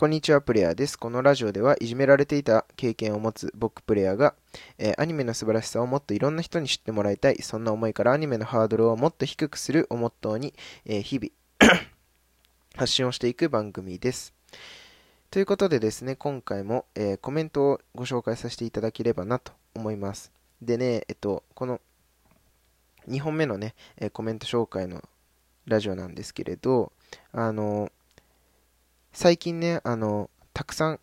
こんにちは、プレイヤーです。このラジオではいじめられていた経験を持つ僕プレイヤーが、えー、アニメの素晴らしさをもっといろんな人に知ってもらいたい、そんな思いからアニメのハードルをもっと低くするをモットーに、えー、日々 発信をしていく番組です。ということでですね、今回も、えー、コメントをご紹介させていただければなと思います。でね、えっと、この2本目のね、えコメント紹介のラジオなんですけれど、あの、最近ね、あの、たくさん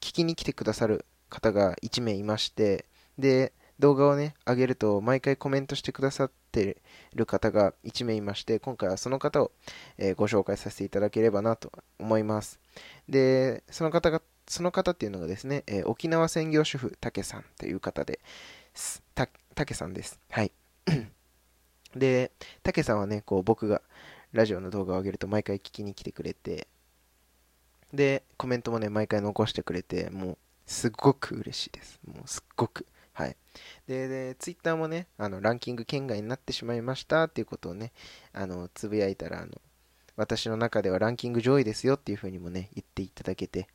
聞きに来てくださる方が1名いまして、で、動画をね、上げると毎回コメントしてくださってる方が1名いまして、今回はその方を、えー、ご紹介させていただければなと思います。で、その方が、その方っていうのがですね、えー、沖縄専業主婦たけさんという方で、た、たけさんです。はい。で、たけさんはね、こう僕がラジオの動画を上げると毎回聞きに来てくれて、で、コメントもね、毎回残してくれて、もう、すっごく嬉しいです。もう、すっごく。はい。で、で、ツイッターもね、あの、ランキング圏外になってしまいましたっていうことをね、あの、つぶやいたら、あの、私の中ではランキング上位ですよっていう風にもね、言っていただけて、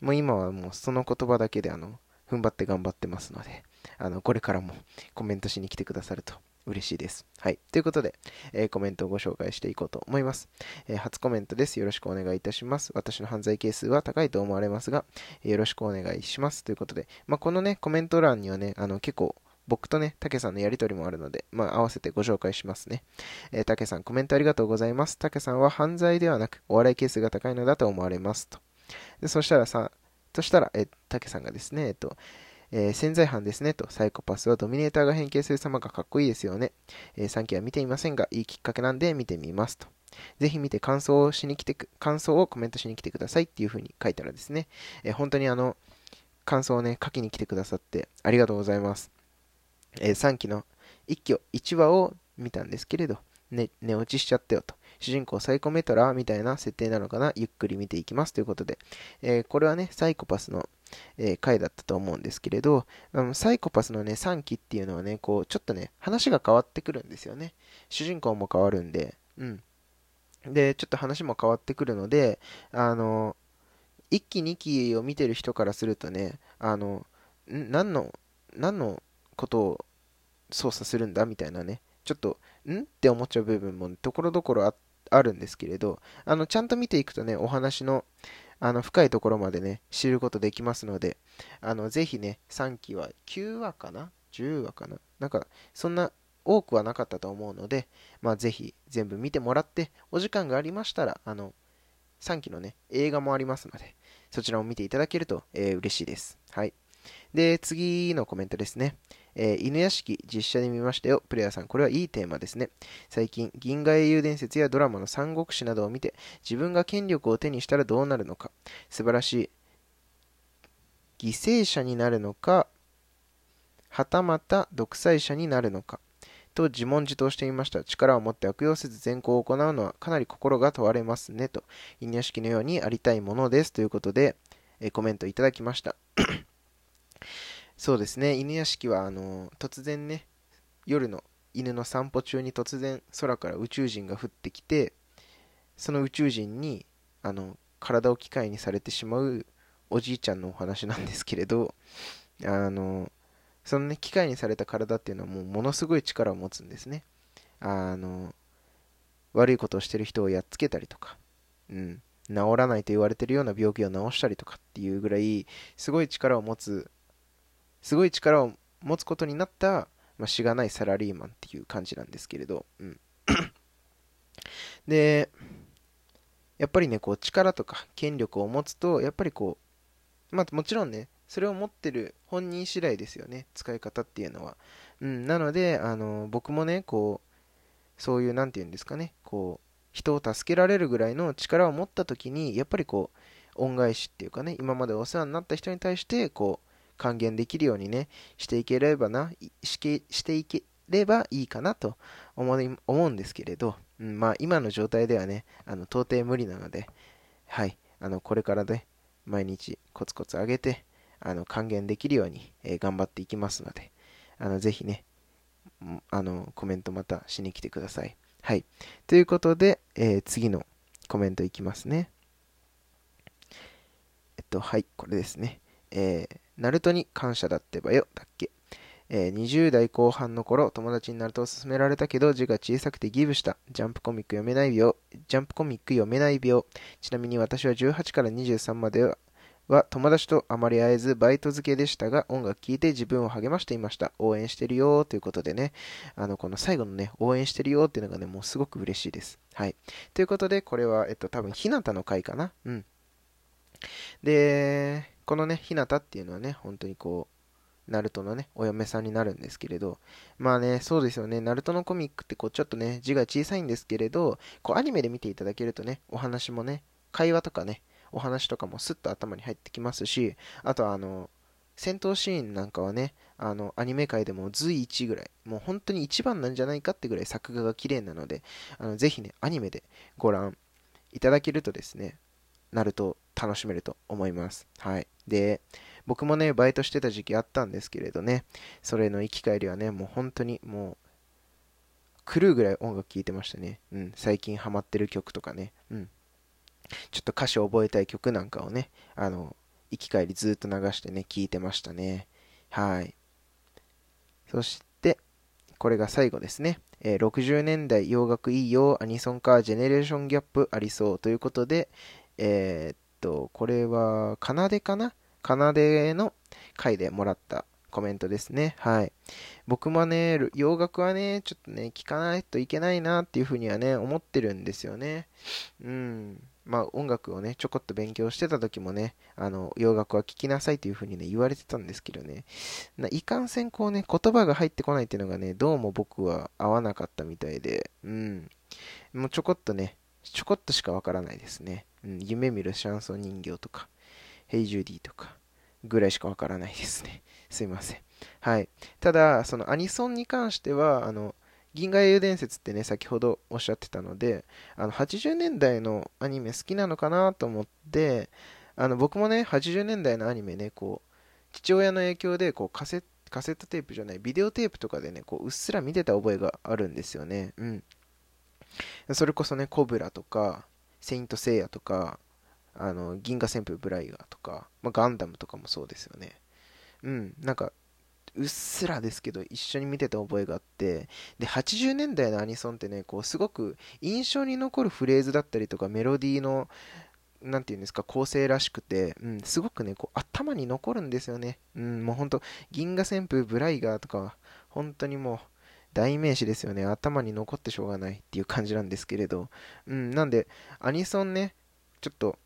もう今はもうその言葉だけで、あの、踏ん張って頑張ってますので、あの、これからもコメントしに来てくださると嬉しいです。はい。ということで、えー、コメントをご紹介していこうと思います、えー、初コメントです。よろしくお願いいたします。私の犯罪係数は高いと思われますが、えー、よろしくお願いします。ということで、まあ、このね、コメント欄にはね、あの、結構、僕とね、たけさんのやりとりもあるので、まあ、合わせてご紹介しますね。え、たけさん、コメントありがとうございます。たけさんは犯罪ではなく、お笑い係数が高いのだと思われます。と。でそしたらさ、そしたら、えたけさんがですね、えっと、えー、潜在犯ですねと、サイコパスはドミネーターが変形する様がかっこいいですよね。えー、3期は見ていませんが、いいきっかけなんで見てみますと。ぜひ見て感想をしに来て感想をコメントしに来てくださいっていう風に書いたらですね、えー、本当にあの、感想をね、書きに来てくださってありがとうございます。えー、3期の一挙1話を見たんですけれど、ね、寝落ちしちゃったよと。主人公サイコメトラーみたいな設定なのかな？ゆっくり見ていきますということで、えー、これはね、サイコパスの、えー、回だったと思うんですけれど、あのサイコパスのね、3期っていうのはね、こう、ちょっとね、話が変わってくるんですよね。主人公も変わるんで、うん。で、ちょっと話も変わってくるので、あの、1期2期を見てる人からするとね、あの、何の、何のことを操作するんだみたいなね、ちょっと、ん？って思っちゃう部分もところどころあっあるんですけれど、あの、ちゃんと見ていくとね、お話の、あの、深いところまでね、知ることできますので、あの、ぜひね、3期は9話かな ?10 話かな？なんか、そんな多くはなかったと思うので、まあ、ぜひ全部見てもらって、お時間がありましたら、あの、3期のね、映画もありますので、そちらを見ていただけると、えー、嬉しいです。はい。で、次のコメントですね。えー、犬屋敷実写で見ましたよ。プレイヤーさん、これはいいテーマですね。最近、銀河英雄伝説やドラマの三国志などを見て、自分が権力を手にしたらどうなるのか、素晴らしい犠牲者になるのか、はたまた独裁者になるのか、と自問自答していました。力を持って悪用せず善行を行うのはかなり心が問われますね。と、犬屋敷のようにありたいものです。ということで、えー、コメントいただきました。そうですね、犬屋敷はあの突然ね、夜の犬の散歩中に突然空から宇宙人が降ってきて、その宇宙人にあの体を機械にされてしまうおじいちゃんのお話なんですけれど、あのそのね、機械にされた体っていうのはもうものすごい力を持つんですね。あの悪いことをしてる人をやっつけたりとか、うん、治らないと言われてるような病気を治したりとかっていうぐらいすごい力を持つすごい力を持つことになった、まあ、しがないサラリーマンっていう感じなんですけれど、うん。で、やっぱりね、こう力とか権力を持つと、やっぱりこう、まあもちろんね、それを持ってる本人次第ですよね、使い方っていうのは。うん、なので、あの、僕もね、こう、そういう、なんて言うんですかね、こう、人を助けられるぐらいの力を持った時に、やっぱりこう、恩返しっていうかね、今までお世話になった人に対して、こう、還元できるようにね、していければな、ししていければいいかなと思い思うんですけれど、うん、まあ今の状態ではね、あの到底無理なので、はい、あのこれからね、毎日コツコツ上げて、あの還元できるように、えー、頑張っていきますので、あのぜひね、あのコメントまたしに来てください。はい。ということで、えー、次のコメントいきますね。えっと、はい、これですね。えー、ナルトに感謝だってばよ、だっけ。えー、20代後半の頃、友達にナルトを勧められたけど、字が小さくてギブした。ジャンプコミック読めない病。ジャンプコミック読めない病。ちなみに私は18から23までは、は友達とあまり会えずバイト付けでしたが音楽聴いて自分を励ましていました応援してるよということでねあのこの最後のね応援してるよっていうのがねもうすごく嬉しいですはいということでこれはえっと多分ひなたの回かなうんでこのねひなたっていうのはね本当にこうナルトのね、お嫁さんになるんですけれど、まあね、そうですよね、ナルトのコミックってこうちょっとね、字が小さいんですけれど、こうアニメで見ていただけるとね、お話もね、会話とかね、お話とかもスッと頭に入ってきますし、あとあの、戦闘シーンなんかはね、あの、アニメ界でも随一ぐらい、もう本当に一番なんじゃないかってぐらい作画が綺麗なので、あのぜひね、アニメでご覧いただけるとですね、なると楽しめると思います。はい。で、僕もね、バイトしてた時期あったんですけれどね、それの行き帰りはね、もう本当にもう、狂うぐらい音楽聴いてましたね。うん、最近ハマってる曲とかね。うん。ちょっと歌詞を覚えたい曲なんかをね、あの、行き帰りずっと流してね、聴いてましたね。はい。そして、これが最後ですね。えー、60年代洋楽いいよ、アニソンか、ジェネレーションギャップありそうということで、えー、と、これは、かなでかな？かなでの回でもらったコメントですね。はい。僕もね、洋楽はね、ちょっとね、聞かないといけないなっていうふうにはね、思ってるんですよね。うん。まあ音楽をね、ちょこっと勉強してた時もね、あの、洋楽は聴きなさいというふうにね、言われてたんですけどね、いかんせんこうね、言葉が入ってこないっていうのがね、どうも僕は合わなかったみたいで、うん。もうちょこっとね、ちょこっとしかわからないですね。うん、夢見るシャンソン人形とか、ヘイジュディとか、ぐらいしかわからないですね。すいません。はい。ただ、そのアニソンに関しては、あの、銀河英雄伝説ってね、先ほどおっしゃってたので、あの、80年代のアニメ好きなのかなと思って、あの、僕もね、80年代のアニメね、こう、父親の影響で、こう、カセカセットテープじゃない、ビデオテープとかでね、こう、うっすら見てた覚えがあるんですよね。うん。それこそね、コブラとか、セイントセイヤとか、あの、銀河旋風ブライガーとか、まあ、ガンダムとかもそうですよね。うん、なんか、うっすらですけど、一緒に見てた覚えがあって、で、80年代のアニソンってね、こう、すごく印象に残るフレーズだったりとか、メロディーの、なんていうんですか、構成らしくて、うん、すごくね、こう、頭に残るんですよね。うん、もうほんと、銀河旋風ブライガーとかは、本当にもう、代名詞ですよね。頭に残ってしょうがないっていう感じなんですけれど。うん、なんで、アニソンね、ちょっと、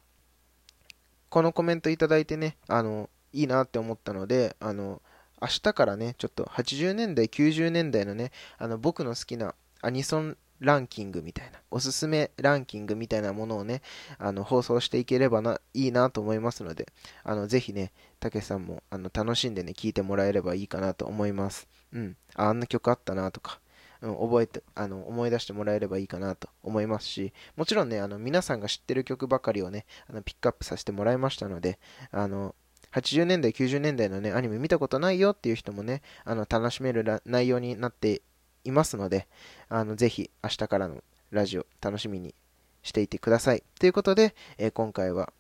このコメントいただいてね、あの、いいなって思ったので、あの、明日からね、ちょっと80年代、90年代のね、あの、僕の好きなアニソンランキングみたいな、おすすめランキングみたいなものをね、あの、放送していければな、いいなと思いますので、あの、ぜひね、たけしさんも、あの、楽しんでね、聞いてもらえればいいかなと思います。うん。あ、あんな曲あったなとか、うん、覚えて、あの、思い出してもらえればいいかなと思いますし、もちろんね、あの、皆さんが知ってる曲ばかりをね、あの、ピックアップさせてもらいましたので、あの、80年代、90年代のね、アニメ見たことないよっていう人もね、あの、楽しめる内容になっていますので、あの、ぜひ明日からのラジオ楽しみにしていてください。ということで、えー、今回は、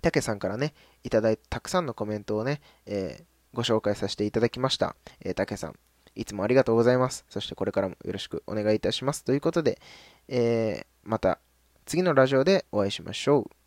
たけさんからね、いただいたたくさんのコメントをね、えー、ご紹介させていただきました。えー、たけさん、いつもありがとうございます。そしてこれからもよろしくお願いいたします。ということで、え、また次のラジオでお会いしましょう。